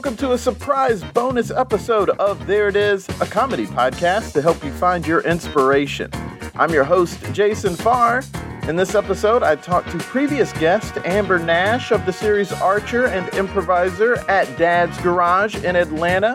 welcome to a surprise bonus episode of There It Is, a comedy podcast to help you find your inspiration. I'm your host, Jason Farr. In this episode, I talked to previous guest Amber Nash of the series Archer and improviser at Dad's Garage in Atlanta.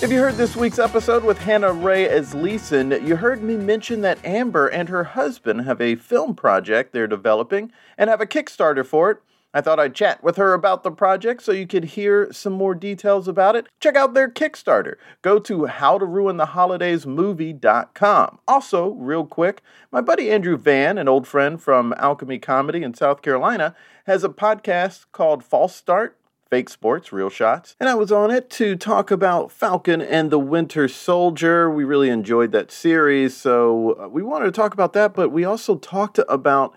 If you heard this week's episode with Hannah Ray as Leeson, you heard me mention that Amber and her husband have a film project they're developing and have a Kickstarter for it. I thought I'd chat with her about the project so you could hear some more details about it. Check out their Kickstarter. Go to howtoruintheholidaysmovie.com. Also, real quick, my buddy Andrew Van, an old friend from Alchemy Comedy in South Carolina, has a podcast called False Start fake sports, real shots. And I was on it to talk about Falcon and the Winter Soldier. We really enjoyed that series, so uh, we wanted to talk about that, but we also talked about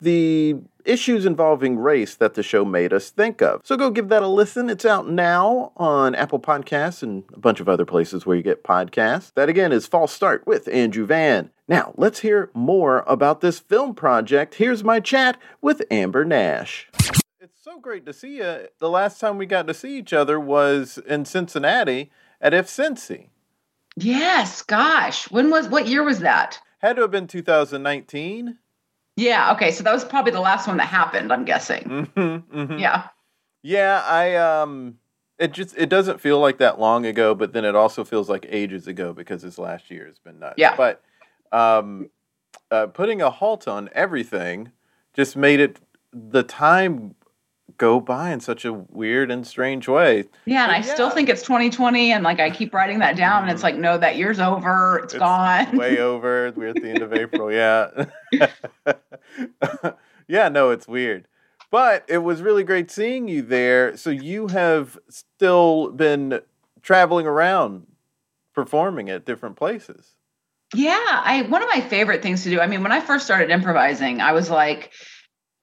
the issues involving race that the show made us think of. So go give that a listen. It's out now on Apple Podcasts and a bunch of other places where you get podcasts. That again is False Start with Andrew Van. Now, let's hear more about this film project. Here's my chat with Amber Nash. It's so great to see you. The last time we got to see each other was in Cincinnati at If Cincy. Yes, gosh. When was what year was that? Had to have been 2019. Yeah, okay. So that was probably the last one that happened, I'm guessing. Mm-hmm, mm-hmm. Yeah. Yeah, I um it just it doesn't feel like that long ago, but then it also feels like ages ago because this last year has been nuts. Yeah. But um uh, putting a halt on everything just made it the time go by in such a weird and strange way. Yeah, and But I still think it's 2020 and like I keep writing that down and it's mm-hmm. like no that year's over, it's, it's gone. way over. We're at the end of April. Yeah. yeah, no, it's weird. But it was really great seeing you there. So you have still been traveling around performing at different places. Yeah, I one of my favorite things to do. I mean, when I first started improvising, I was like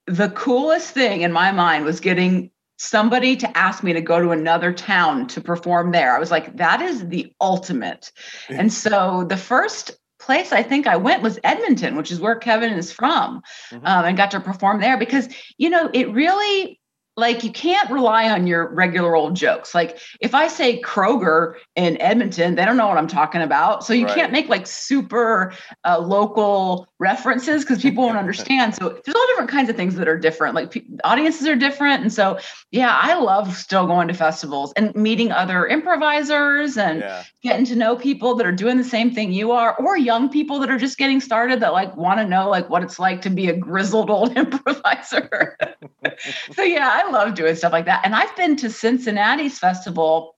the coolest thing in my mind was getting somebody to ask me to go to another town to perform there. I was like that is the ultimate. And so the first place I think I went was Edmonton, which is where Kevin is from, Mhm. um, and got to perform there because you know it really like you can't rely on your regular old jokes. Like if I say Kroger in Edmonton, they don't know what I'm talking about, so you Right. can't make like super uh, local references because people won't understand. So there's all different kinds of things that are different. Like pe- audiences are different, and so yeah, I love still going to festivals and meeting other improvisers and Yeah. getting to know people that are doing the same thing you are or young people that are just getting started that like want to know like what it's like to be a grizzled old improviser so yeah i love doing stuff like that and i've been to cincinnati's festival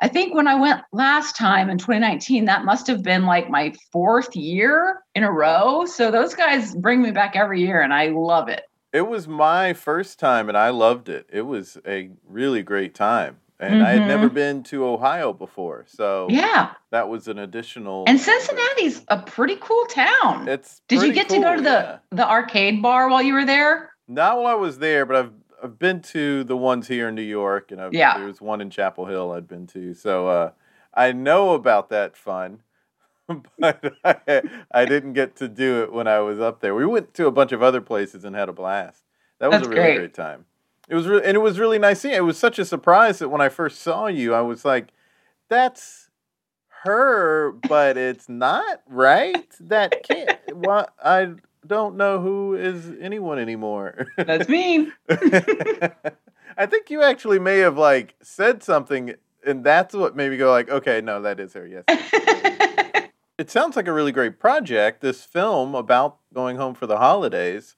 i think when i went last time in 2019 that must have been like my fourth year in a row so those guys bring me back every year and i love it It was my first time and I loved it. It was a really great time. And I had mm-hmm. never been to Ohio before. So yeah that was an additional and cincinnati's a pretty cool town It's did you get to go to the yeah. the arcade bar while you were there Not while I was there, but I've I've been to the ones here in New York, and I've, Yeah. there was one in Chapel Hill I'd been to. So uh, I know about that fun, but I, I didn't get to do it when I was up there. We went to a bunch of other places and had a blast. That was That's a really great. great time. It was re- and it was really nice seeing. It was such a surprise that when I first saw you, I was like, "That's her, but it's not right. That can't. What I." Don't know who is anyone anymore. that's me I think you actually may have like said something, and that's what made me go like, okay, no, that is her. Yes, it sounds like a really great project. This film about going home for the holidays.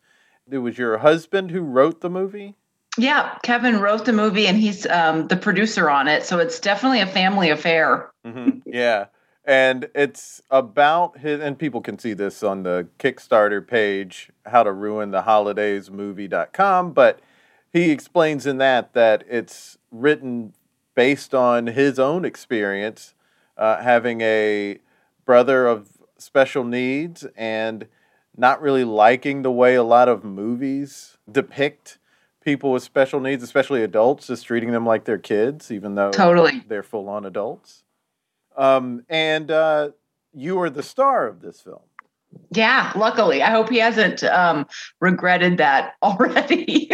It was your husband who wrote the movie. Yeah, Kevin wrote the movie and he's um, the producer on it. So it's definitely a family affair. hmm yeah, and it's about his. And people can see this on the Kickstarter page, how to ruin the holidays movie.com. But he explains in that that it's written based on his own experience, uh, having a brother of special needs and not really liking the way a lot of movies depict people with special needs, especially adults, just treating them like they're kids, even though Totally. they're full on adults. Um, and uh, you are the star of this film. Yeah, luckily. I hope he hasn't um, regretted that already.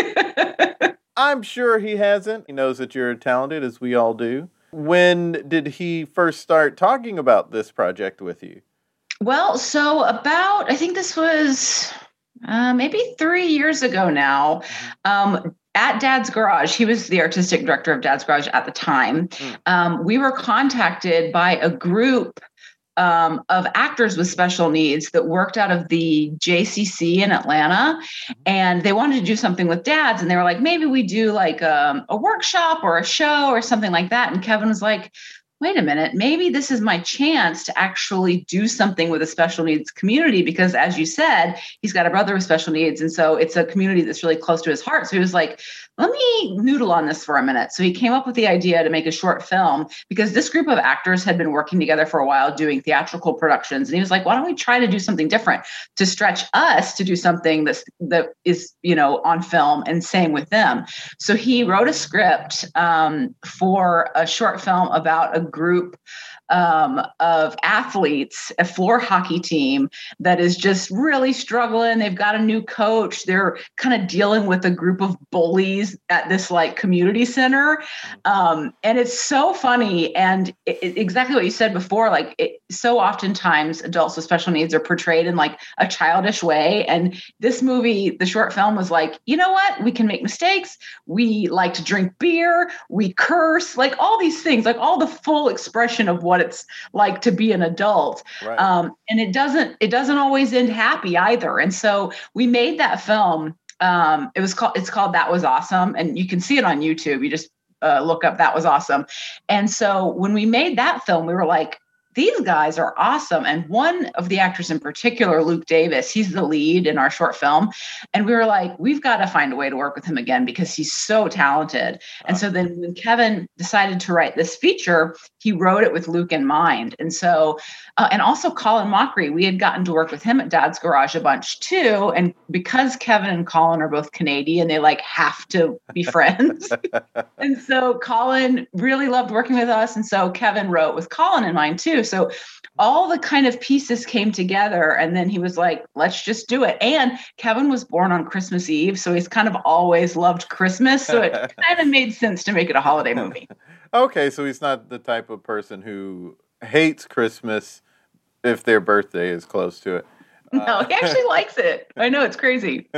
I'm sure he hasn't. He knows that you're talented, as we all do. When did he first start talking about this project with you? Well, so about, I think this was uh, maybe three years ago now. Mm-hmm. Um, at Dad's Garage, he was the artistic director of Dad's Garage at the time. Mm. Um, we were contacted by a group um, of actors with special needs that worked out of the JCC in Atlanta, and they wanted to do something with dads, and they were like, maybe we do like um, a workshop or a show or something like that. And Kevin was like, wait a minute, maybe this is my chance to actually do something with a special needs community because, as you said, he's got a brother with special needs. And so it's a community that's really close to his heart. So he was like, let me noodle on this for a minute. So he came up with the idea to make a short film because this group of actors had been working together for a while doing theatrical productions. And he was like, why don't we try to do something different to stretch us to do something that's, that is, you know, on film and same with them. So he wrote a script um, for a short film about a group um, of athletes, a floor hockey team that is just really struggling. They've got a new coach. They're kind of dealing with a group of bullies at this like community center. Um, and it's so funny. And it, it, exactly what you said before, like it, so oftentimes adults with special needs are portrayed in like a childish way. And this movie, the short film was like, you know what? We can make mistakes. We like to drink beer. We curse, like all these things, like all the full expression of what what it's like to be an adult. Right. um, and it doesn't it doesn't always end happy either. And so we made that film um, it was called it's called that was awesome. And you can see it on youtube. You just uh, look up that was awesome. And so when we made that film we were like these guys are awesome. And one of the actors in particular, Luke Davis, he's the lead in our short film. And we were like, we've got to find a way to work with him again because he's so talented. And so then when Kevin decided to write this feature, he wrote it with Luke in mind. And so, uh, and also Colin Mochrie, we had gotten to work with him at Dad's Garage a bunch too. And because Kevin and Colin are both Canadian, they like have to be friends. and so Colin really loved working with us. And so Kevin wrote with Colin in mind too. So all the kind of pieces came together. And then he was like, let's just do it. And Kevin was born on Christmas Eve. So he's kind of always loved Christmas. So it kind of made sense to make it a holiday movie. okay. So he's not the type of person who hates Christmas if their birthday is close to it. No, he actually uh, likes it. I know it's crazy.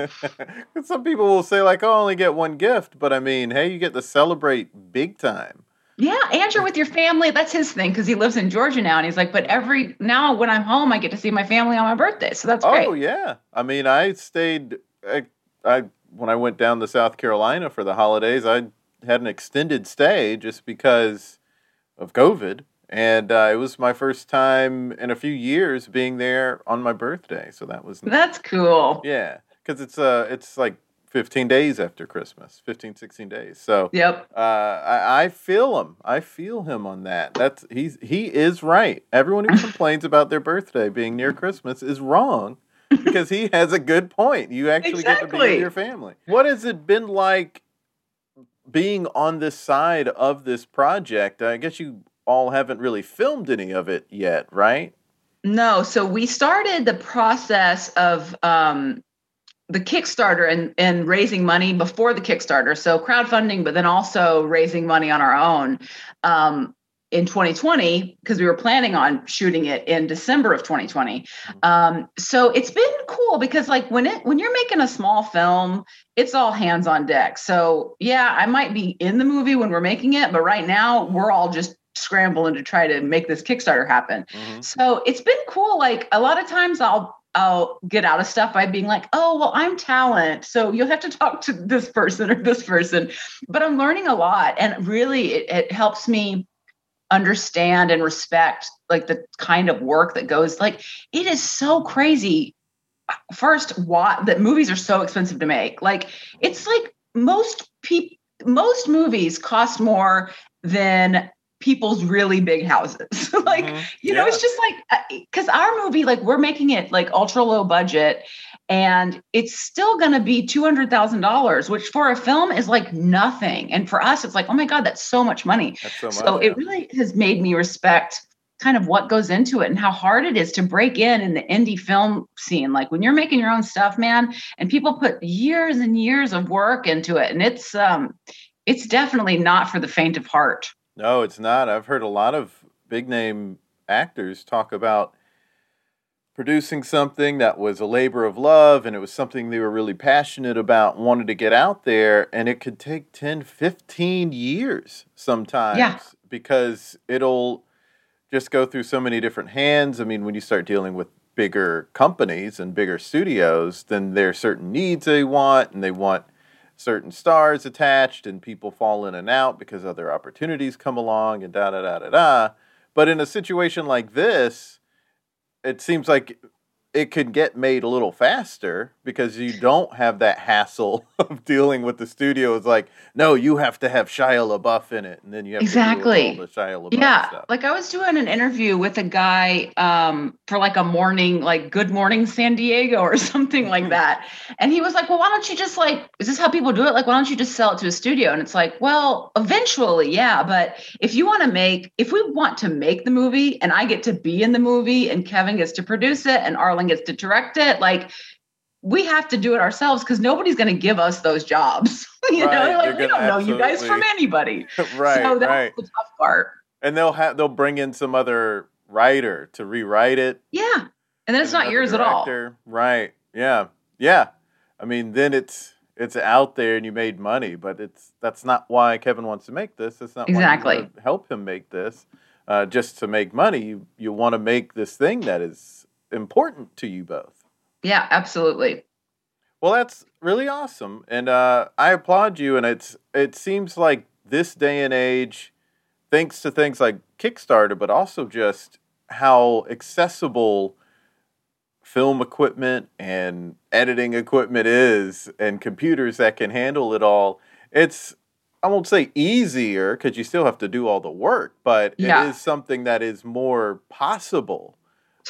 Some people will say like, "Oh, I only get one gift," but I mean, hey, you get to celebrate big time. Yeah, Andrew with your family. That's his thing because he lives in Georgia now, and he's like, but every now when I'm home, I get to see my family on my birthday, so that's great. Oh yeah, I mean, I stayed. I, I when I went down to South Carolina for the holidays, I had an extended stay just because of COVID, and uh, it was my first time in a few years being there on my birthday. So that was that's cool. Yeah, because it's uh, it's like 15 days after Christmas, 15, 16 days. So, yep. Uh, I, I, feel him. I feel him on that. That's he's he is right. Everyone who complains about their birthday being near Christmas is wrong because he has a good point. You actually exactly. get to be with your family. What has it been like being on this side of this project? I guess you all haven't really filmed any of it yet, right? No. So we started the process of um, the Kickstarter and, and raising money before the Kickstarter. So crowdfunding, but then also raising money on our own um, in 2020 because we were planning on shooting it in December of 2020. Um, so it's been cool because like when it when you're making a small film, it's all hands on deck. So yeah, I might be in the movie when we're making it, but right now we're all just scrambling to try to make this Kickstarter happen. Mm-hmm. So it's been cool. Like a lot of times I'll I'll get out of stuff by being like, oh, well, I'm talent. So you'll have to talk to this person or this person. But I'm learning a lot. And really, it, it helps me understand and respect like the kind of work that goes like it is so crazy first why that movies are so expensive to make like it's like most people most movies cost more than people's really big houses. like, mm-hmm. you know, it's just like because uh, our movie, like, we're making it like ultra low budget, and it's still going to be two hundred thousand dollars, which for a film is like nothing. And for us, it's like, oh my god, that's so much money. So, much, so yeah. it really has made me respect kind of what goes into it and how hard it is to break in in the indie film scene. Like when you're making your own stuff, man, and people put years and years of work into it, and it's um, it's definitely not for the faint of heart. No, it's not. I've heard a lot of big name actors talk about producing something that was a labor of love and it was something they were really passionate about wanted to get out there and it could take 10 15 years sometimes yeah. because it'll just go through so many different hands i mean when you start dealing with bigger companies and bigger studios then there are certain needs they want and they want certain stars attached and people fall in and out because other opportunities come along and da da da da da. But in a situation like this it seems like it could get made a little faster because you don't have that hassle of dealing with the studio. It's like, no, you have to have Shia LaBeouf in it, and then you have exactly. to do all the Shia LaBeouf yeah. stuff. Like I was doing an interview with a guy um, for like a morning, like Good Morning San Diego or something like that, and he was like, "Well, why don't you just like, is this how people do it? Like, why don't you just sell it to a studio?" And it's like, well, eventually, yeah, but if you want to make, if we want to make the movie, and I get to be in the movie, and Kevin gets to produce it, and Arlen gets to direct it, like we have to do it ourselves because nobody's going to give us those jobs. you Right, know, like we gonna don't know you guys from anybody. right, so that's right. the tough part. And they'll have they'll bring in some other writer to rewrite it. Yeah. And then it's not yours at all. Right. Yeah. Yeah. I mean, then it's it's out there and you made money, but it's that's not why Kevin wants to make this. It's not Exactly. why you help him make this. Uh, just to make money, you you want to make this thing that is important to you both. Yeah, absolutely. Well, that's really awesome, and uh, I applaud you. And it's it seems like this day and age, thanks to things like Kickstarter, but also just how accessible film equipment and editing equipment is, and computers that can handle it all. It's I won't say easier because you still have to do all the work, but Yeah. it is something that is more possible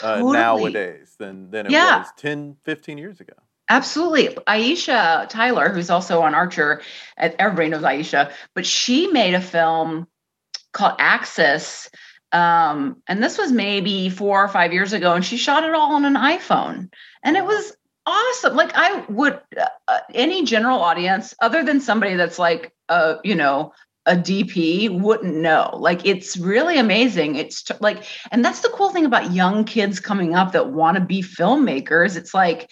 uh, nowadays than than it Yeah. was 10, 15 years ago. Absolutely. Aisha Tyler, who's also on Archer, everybody knows Aisha, but she made a film called Axis. Um, and this was maybe four or five years ago, and she shot it all on an iPhone. And it was awesome. Like, I would, uh, any general audience, other than somebody that's like, uh, you know, a DP wouldn't know. Like it's really amazing. It's t- like, and that's the cool thing about young kids coming up that want to be filmmakers. It's like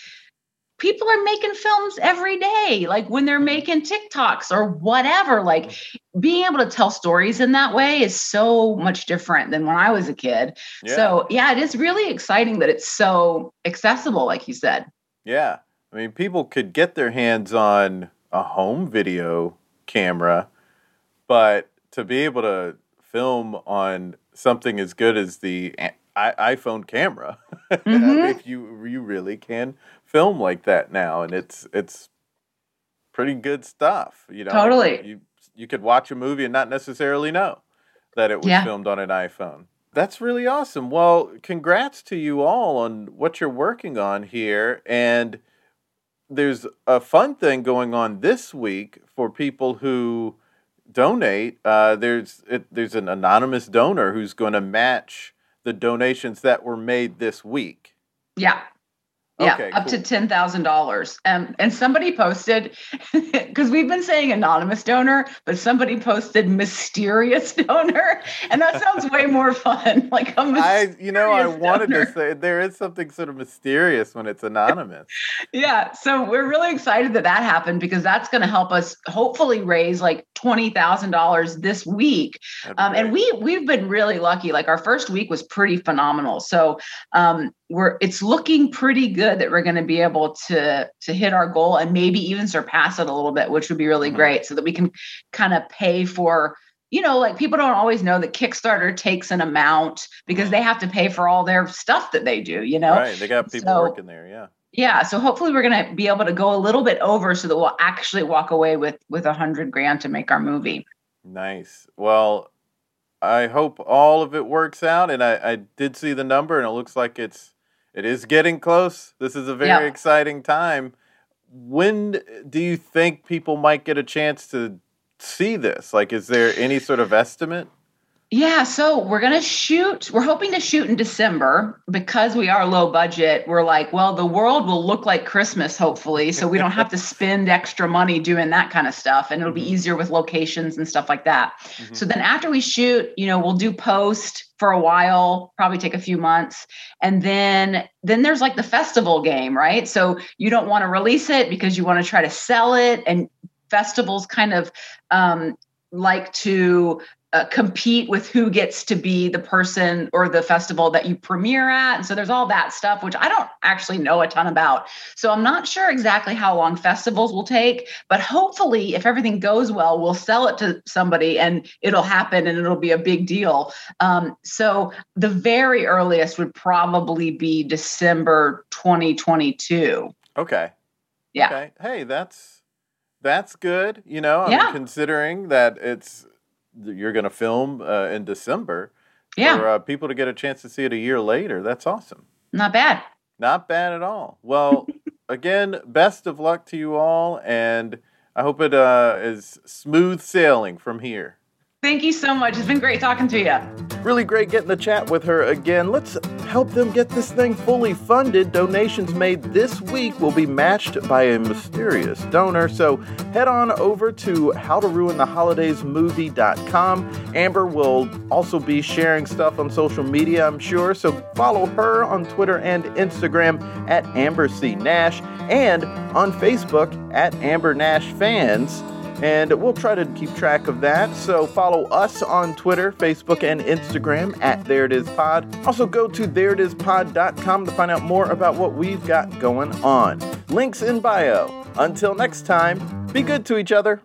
people are making films every day, like when they're mm-hmm. making TikToks or whatever. Like being able to tell stories in that way is so much different than when I was a kid. Yeah. So yeah, it is really exciting that it's so accessible, like you said. Yeah. I mean, people could get their hands on a home video camera, but to be able to film on something as good as the I- iPhone camera, I mean, Mhm. if you you really can film like that now, and it's it's pretty good stuff. You know, Totally. You you could watch a movie and not necessarily know that it was Yeah. filmed on an iPhone. That's really awesome. Well, congrats to you all on what you're working on here. And there's a fun thing going on this week for people who donate. Uh, there's it, there's an anonymous donor who's going to match the donations that were made this week. Yeah. Yeah, Okay, up to cool. ten thousand dollars. Um, and somebody posted because we've been saying anonymous donor, but somebody posted mysterious donor, and that sounds way more fun. Like a I, you know, I wanted donor. to say there is something sort of mysterious when it's anonymous. Yeah, so we're really excited that that happened because that's going to help us hopefully raise like twenty thousand dollars this week. Um, and we we've been really lucky. Like our first week was pretty phenomenal. So um, we're it's looking pretty good that we're going to be able to to hit our goal and maybe even surpass it a little bit, which would be really Mhm. great, so that we can kind of pay for. You know, like people don't always know that Kickstarter takes an amount because they have to pay for all their stuff that they do. You know, right, they got people So- working there. Yeah. yeah so hopefully we're going to be able to go a little bit over so that we'll actually walk away with with a hundred grand to make our movie Nice. Well, I hope all of it works out. And I, I did see the number, and it looks like it's it is getting close. This is a very Yeah. exciting time. When do you think people might get a chance to see this? Like, is there any sort of estimate? Yeah, so we're going to shoot. We're hoping to shoot in December because we are low budget. We're like, well, the world will look like Christmas, hopefully. So we don't have to spend extra money doing that kind of stuff. And it'll be Mm-hmm. easier with locations and stuff like that. Mhm. So then after we shoot, you know, we'll do post for a while, probably take a few months. And then then there's like the festival game, right? So you don't want to release it because you want to try to sell it and festivals kind of um, like to uh, compete with who gets to be the person or the festival that you premiere at. And so there's all that stuff, which I don't actually know a ton about. So I'm not sure exactly how long festivals will take, but hopefully, if everything goes well, we'll sell it to somebody and it'll happen and it'll be a big deal. Um, so the very earliest would probably be December 2022. Okay. Yeah. Okay. Hey, that's that's good. You know, I Yeah. considering that it's you're going to film uh, in December Yeah, for uh, people to get a chance to see it a year later. That's awesome. not bad. Not bad at all. Well, again, best of luck to you all, and I hope it uh, is smooth sailing from here. Thank you so much. It's been great talking to you. Really great getting the chat with her again. Let's help them get this thing fully funded. Donations made this week will be matched by a mysterious donor. So head on over to howtoruintheholidaysmovie.com. Amber will also be sharing stuff on social media, I'm sure. So follow her on Twitter and Instagram at Amber C. Nash and on Facebook at Amber Nash Fans and we'll try to keep track of that. So follow us on Twitter, Facebook, and Instagram at There It Is Pod. Also go to thereitispod.com to find out more about what we've got going on. Links in bio. Until next time, be good to each other.